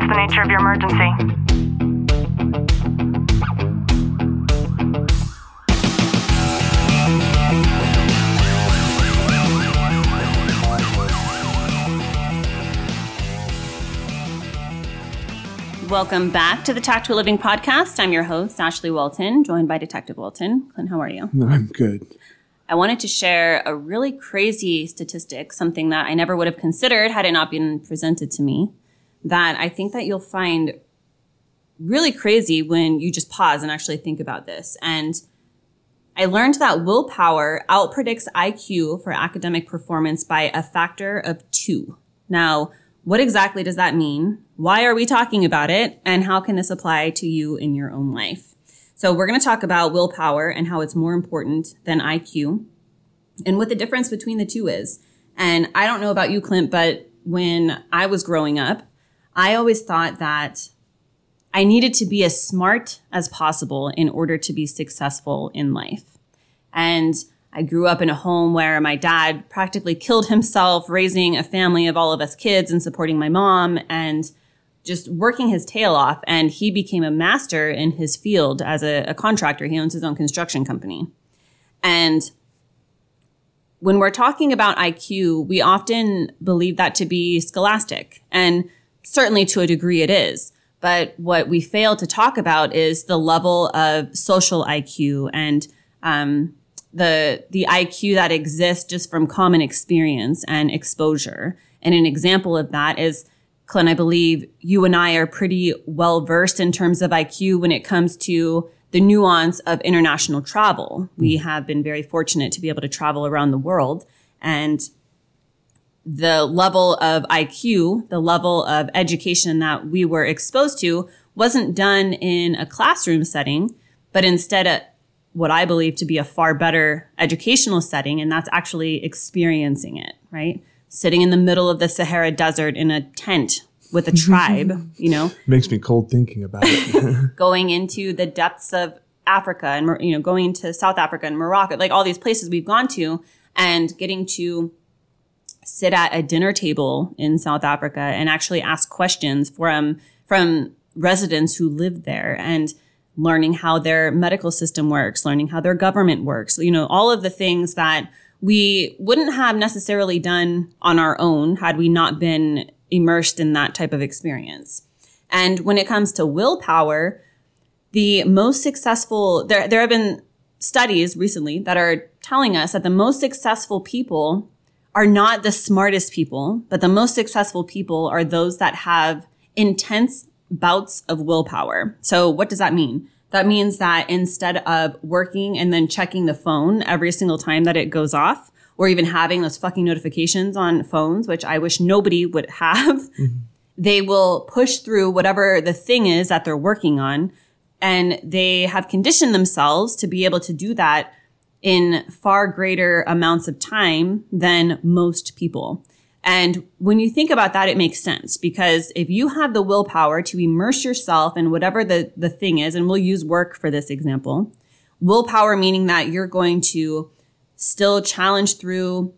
What's the nature of your emergency? Welcome back to the Tactical Living Podcast. I'm your host, Ashley Walton, joined by Detective Walton. Clint, how are you? I'm good. I wanted to share a really crazy statistic, something that I never would have considered had it not been presented to me, that I think that you'll find really crazy when you just pause and actually think about this. And I learned that willpower outpredicts IQ for academic performance by a factor of two. Now, what exactly does that mean? Why are we talking about it? And how can this apply to you in your own life? So we're going to talk about willpower and how it's more important than IQ and what the difference between the two is. And I don't know about you, Clint, but when I was growing up, I always thought that I needed to be as smart as possible in order to be successful in life. And I grew up in a home where my dad practically killed himself raising a family of all of us kids and supporting my mom and just working his tail off. And he became a master in his field as a, a contractor. He owns his own construction company. And when we're talking about IQ, we often believe that to be scholastic. And certainly to a degree it is. But what we fail to talk about is the level of social IQ and um, the the IQ that exists just from common experience and exposure. And an example of that is, Clint, I believe you and I are pretty well versed in terms of IQ when it comes to the nuance of international travel. We have been very fortunate to be able to travel around the world and the level of IQ, the level of education that we were exposed to wasn't done in a classroom setting, but instead at what I believe to be a far better educational setting. And that's actually experiencing it, right? Sitting in the middle of the Sahara Desert in a tent with a tribe, you know, Makes me cold thinking about it. going into the depths of Africa and, you know, going to South Africa and Morocco, like all these places we've gone to and getting to sit at a dinner table in South Africa and actually ask questions from, from residents who live there and learning how their medical system works, learning how their government works, you know, all of the things that we wouldn't have necessarily done on our own had we not been immersed in that type of experience. And when it comes to willpower, the most successful, there, there have been studies recently that are telling us that the most successful people are not the smartest people, but the most successful people are those that have intense bouts of willpower. So what does that mean? That means that instead of working and then checking the phone every single time that it goes off, or even having those fucking notifications on phones, which I wish nobody would have, mm-hmm. they will push through whatever the thing is that they're working on. And they have conditioned themselves to be able to do that in far greater amounts of time than most people. And when you think about that, it makes sense because if you have the willpower to immerse yourself in whatever the, the thing is, and we'll use work for this example, willpower meaning that you're going to still challenge through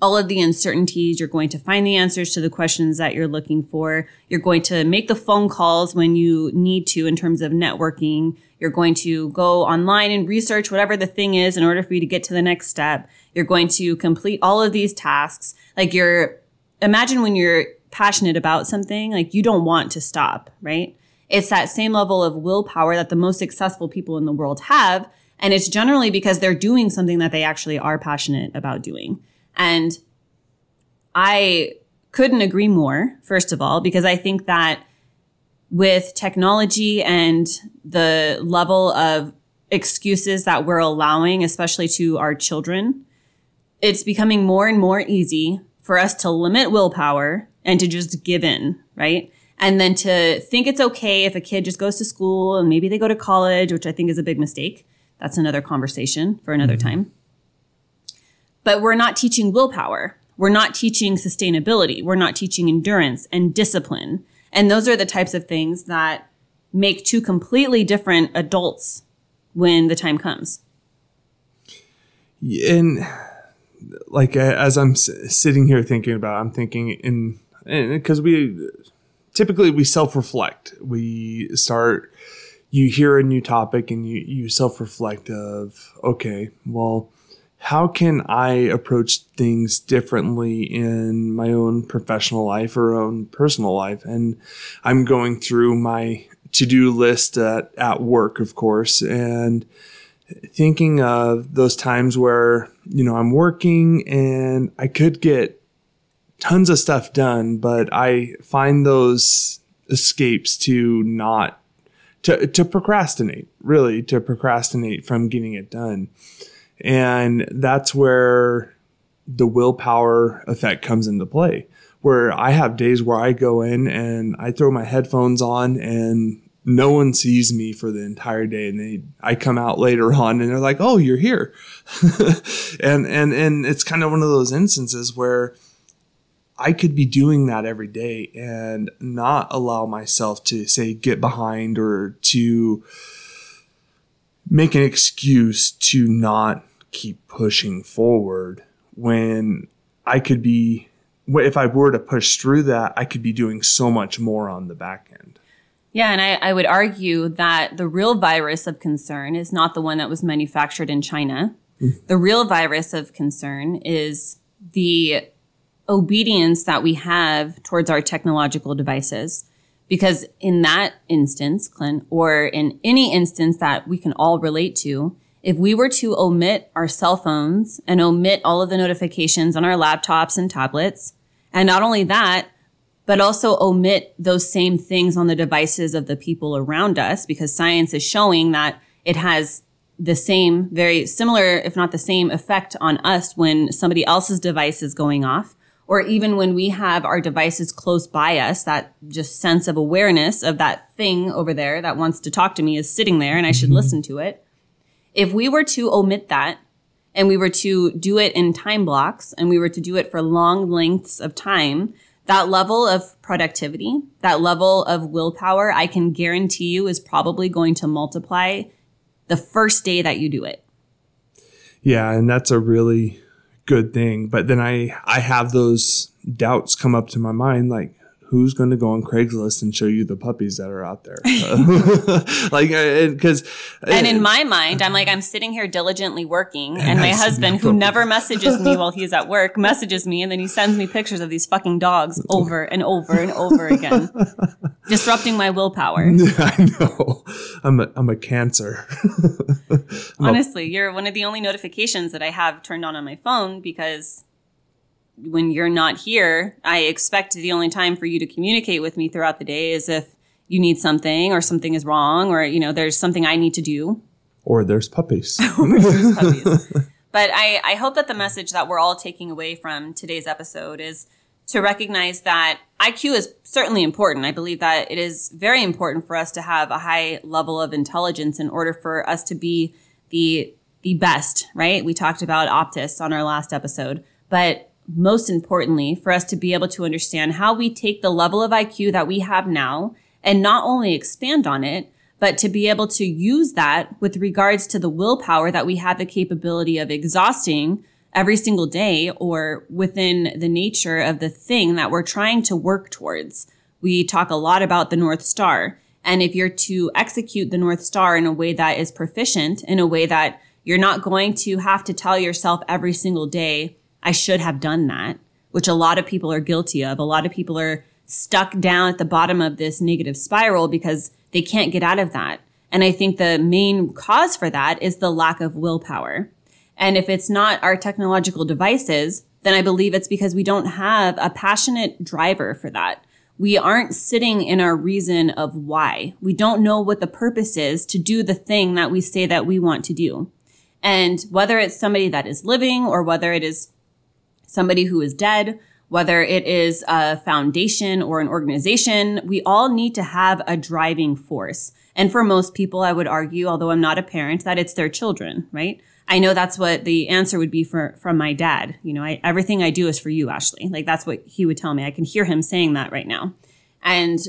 all of the uncertainties. You're going to find the answers to the questions that you're looking for. You're going to make the phone calls when you need to in terms of networking. You're going to go online and research whatever the thing is in order for you to get to the next step. You're going to complete all of these tasks. Like you're, imagine when you're passionate about something, like you don't want to stop, right? It's that same level of willpower that the most successful people in the world have. And it's generally because they're doing something that they actually are passionate about doing. And I couldn't agree more, first of all, because I think that with technology and the level of excuses that we're allowing, especially to our children, it's becoming more and more easy for us to limit willpower and to just give in, right? And then to think it's okay if a kid just goes to school and maybe they go to college, which I think is a big mistake. That's another conversation for another mm-hmm. time. But we're not teaching willpower. We're not teaching sustainability. We're not teaching endurance and discipline. And those are the types of things that make two completely different adults when the time comes. and like as I'm sitting here thinking about, I'm thinking in because we typically we self-reflect. We start you hear a new topic and you you self-reflect of okay, well, how can I approach things differently in my own professional life or own personal life? And I'm going through my to-do list at, at work, of course, and thinking of those times where, you know, I'm working and I could get tons of stuff done, but I find those escapes to not to to procrastinate, really to procrastinate from getting it done. And that's where the willpower effect comes into play. Where I have days where I go in and I throw my headphones on and no one sees me for the entire day and they I come out later on and they're like, "Oh, you're here." and and and it's kind of one of those instances where I could be doing that every day and not allow myself to say get behind or to make an excuse to not keep pushing forward when I could be if I were to push through that, I could be doing so much more on the back end. Yeah, and I, I, would argue that the real virus of concern is not the one that was manufactured in China. Mm. The real virus of concern is the obedience that we have towards our technological devices. Because in that instance, Clint, or in any instance that we can all relate to, if we were to omit our cell phones and omit all of the notifications on our laptops and tablets, and not only that, but also omit those same things on the devices of the people around us because science is showing that it has the same, very similar, if not the same effect on us when somebody else's device is going off. Or even when we have our devices close by us, that just sense of awareness of that thing over there that wants to talk to me is sitting there and I should mm-hmm. listen to it. If we were to omit that and we were to do it in time blocks and we were to do it for long lengths of time, that level of productivity, that level of willpower, I can guarantee you is probably going to multiply the first day that you do it. Yeah, and that's a really good thing. But then I I have those doubts come up to my mind like who's going to go on Craigslist and show you the puppies that are out there? like, because. Uh, and in my mind, I'm like, I'm sitting here diligently working, and, and my husband, who never messages me while he's at work, messages me, and then he sends me pictures of these fucking dogs over and over and over again, disrupting my willpower. I know. I'm a, I'm a cancer. Honestly, you're one of the only notifications that I have turned on on my phone because when you're not here, I expect the only time for you to communicate with me throughout the day is if you need something or something is wrong or, you know, there's something I need to do. Or there's puppies. or there's puppies. But I, I hope that the message that we're all taking away from today's episode is to recognize that IQ is certainly important. I believe that it is very important for us to have a high level of intelligence in order for us to be the the best, right? We talked about Optus on our last episode, but most importantly, for us to be able to understand how we take the level of IQ that we have now and not only expand on it, but to be able to use that with regards to the willpower that we have the capability of exhausting every single day or within the nature of the thing that we're trying to work towards. We talk a lot about the North Star. And if you're to execute the North Star in a way that is proficient, in a way that you're not going to have to tell yourself every single day, I should have done that, which a lot of people are guilty of. A lot of people are stuck down at the bottom of this negative spiral because they can't get out of that. And I think the main cause for that is the lack of willpower. And if it's not our technological devices, then I believe it's because we don't have a passionate driver for that. We aren't sitting in our reason of why. We don't know what the purpose is to do the thing that we say that we want to do. And whether it's somebody that is living or whether it is somebody who is dead, whether it is a foundation or an organization, we all need to have a driving force. And for most people, I would argue, although I'm not a parent, that it's their children, right? I know that's what the answer would be for from my dad. You know, I, everything I do is for you, Ashley. Like that's what he would tell me. I can hear him saying that right now. And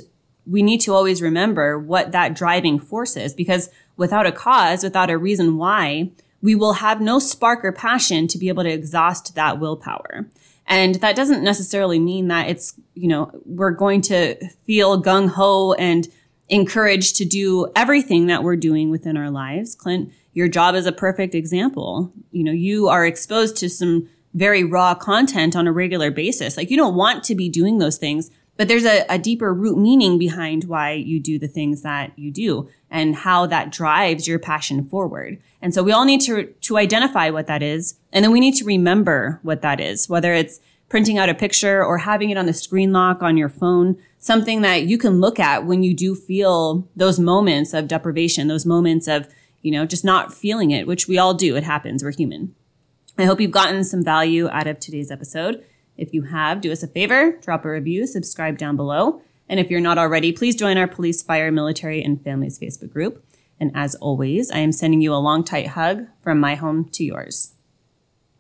we need to always remember what that driving force is because without a cause, without a reason why, we will have no spark or passion to be able to exhaust that willpower. And that doesn't necessarily mean that it's, you know, we're going to feel gung ho and encouraged to do everything that we're doing within our lives. Clint, your job is a perfect example. You know, you are exposed to some very raw content on a regular basis. Like you don't want to be doing those things, but there's a, a, deeper root meaning behind why you do the things that you do and how that drives your passion forward. And so we all need to, to identify what that is. And then we need to remember what that is, whether it's printing out a picture or having it on the screen lock on your phone, something that you can look at when you do feel those moments of deprivation, those moments of, you know, just not feeling it, which we all do. It happens. We're human. I hope you've gotten some value out of today's episode. If you have, do us a favor, drop a review, subscribe down below. And if you're not already, please join our police, fire, military, and families Facebook group. And as always, I am sending you a long, tight hug from my home to yours.